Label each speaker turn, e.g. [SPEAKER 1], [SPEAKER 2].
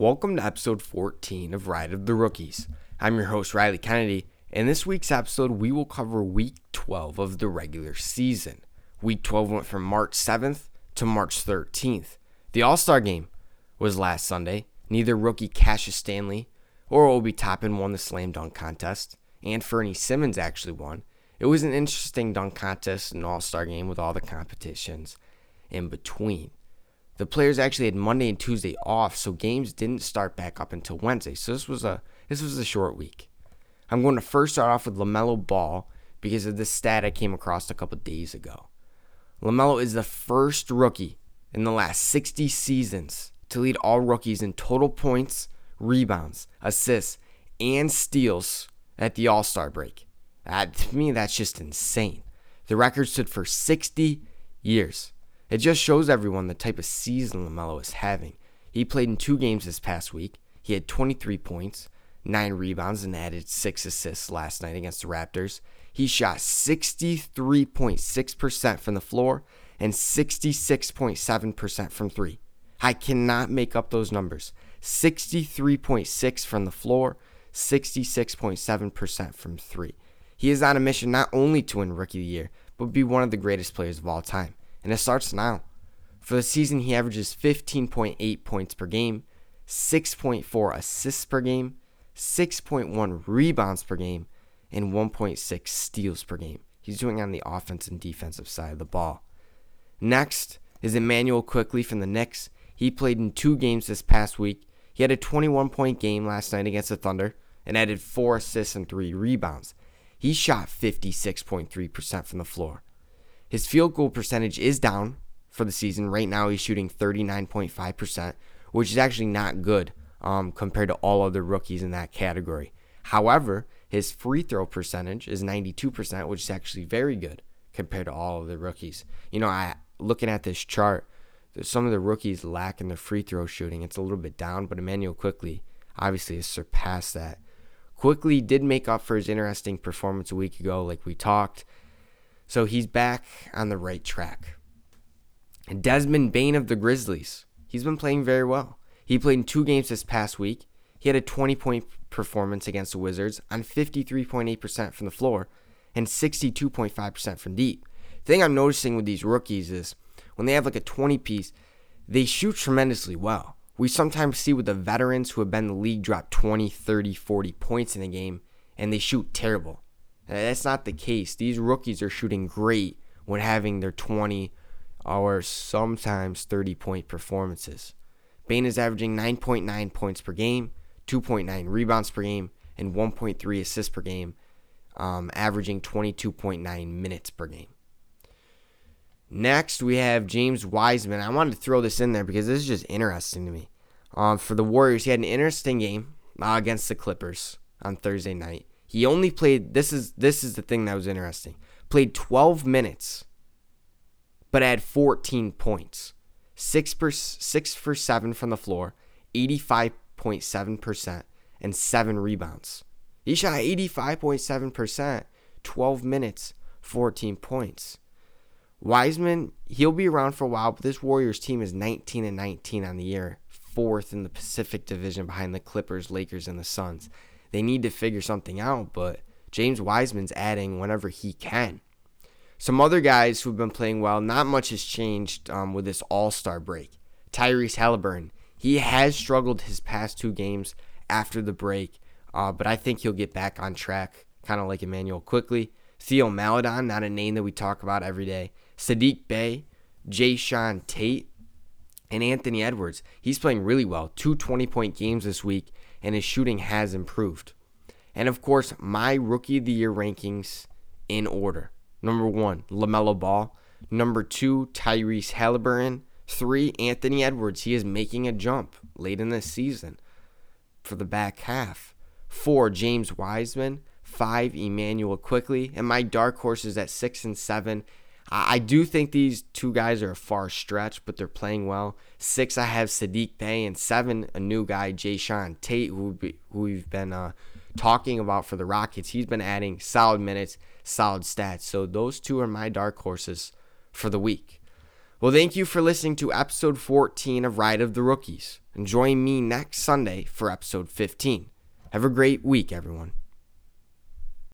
[SPEAKER 1] Welcome to episode 14 of Ride of the Rookies. I'm your host, Riley Kennedy. In this week's episode, we will cover week 12 of the regular season. Week 12 went from March 7th to March 13th. The All Star game was last Sunday. Neither rookie Cassius Stanley or Obi Toppin won the slam dunk contest, Anfernee Simons actually won. It was an interesting dunk contest and All Star game with all the competitions in between. The players actually had Monday and Tuesday off, so games didn't start back up until Wednesday. So this was a this was a short week. I'm going to first start off with LaMelo Ball because of this stat I came across a couple days ago. LaMelo is the first rookie in the last 60 seasons to lead all rookies in total points, rebounds, assists, and steals at the All Star break. That, to me, that's just insane. The record stood for 60 years. It just shows everyone the type of season LaMelo is having. He played in two games this past week. He had 23 points, 9 rebounds, and added 6 assists last night against the Raptors. He shot 63.6% from the floor and 66.7% from 3. I cannot make up those numbers. 63.6 from the floor, 66.7% from 3. He is on a mission not only to win Rookie of the Year, but be one of the greatest players of all time and it starts now. For the season, he averages 15.8 points per game, 6.4 assists per game, 6.1 rebounds per game, and 1.6 steals per game. He's doing on the offense and defensive side of the ball. Next is Immanuel Quickley from the Knicks. He played in two games this past week. He had a 21 point game last night against the Thunder and added four assists and three rebounds. He shot 56.3% from the floor. His field goal percentage is down for the season. Right now, he's shooting 39.5%, which is actually not good um, compared to all other rookies in that category. However, his free throw percentage is 92%, which is actually very good compared to all of the rookies. You know, I looking at this chart, some of the rookies lack in their free throw shooting. It's a little bit down, but Immanuel Quickley obviously has surpassed that. Quickley did make up for his interesting performance a week ago, like we talked. So he's back on the right track. Desmond Bane of the Grizzlies. He's been playing very well. He played in two games this past week. He had a 20 point performance against the Wizards on 53.8% from the floor and 62.5% from deep. The thing I'm noticing with these rookies is when they have like a 20 piece, they shoot tremendously well. We sometimes see with the veterans who have been in the league drop 20, 30, 40 points in a game and they shoot terrible. That's not the case. These rookies are shooting great when having their 20 or sometimes 30 point performances. Bane is averaging 9.9 points per game, 2.9 rebounds per game, and 1.3 assists per game, um, averaging 22.9 minutes per game. Next, we have James Wiseman. I wanted to throw this in there because this is just interesting to me. Um, for the Warriors, he had an interesting game uh, against the Clippers on Thursday night. He only played this is this is the thing that was interesting. Played 12 minutes but had 14 points. 6 per 6 for 7 from the floor, 85.7% and 7 rebounds. He shot 85.7%, 12 minutes, 14 points. Wiseman, he'll be around for a while, but this Warriors team is 19 and 19 on the year, fourth in the Pacific Division behind the Clippers, Lakers, and the Suns they need to figure something out, but James Wiseman's adding whenever he can. Some other guys who've been playing well, not much has changed um, with this All Star break. Tyrese Haliburton, he has struggled his past two games after the break, uh, but I think he'll get back on track, kind of like Immanuel Quickley. Theo Maledon, not a name that we talk about every day. Saddiq Bey, Jae'Sean Tate, and Anthony Edwards. He's playing really well. Two 20 point games this week and his shooting has improved. And of course, my rookie of the year rankings in order. Number one, LaMelo Ball. Number two, Tyrese Haliburton. Three, Anthony Edwards. He is making a jump late in the season for the back half. Four, James Wiseman. Five, Immanuel Quickley. And my dark horses at six and seven I do think these two guys are a far stretch, but they're playing well. Six, I have Saddiq Bey, and seven, a new guy, Jae'Sean Tate, who, who we've been uh, talking about for the Rockets. He's been adding solid minutes, solid stats. So those two are my dark horses for the week. Well, thank you for listening to episode 14 of Ride of the Rookies. and join me next Sunday for episode 15. Have a great week, everyone.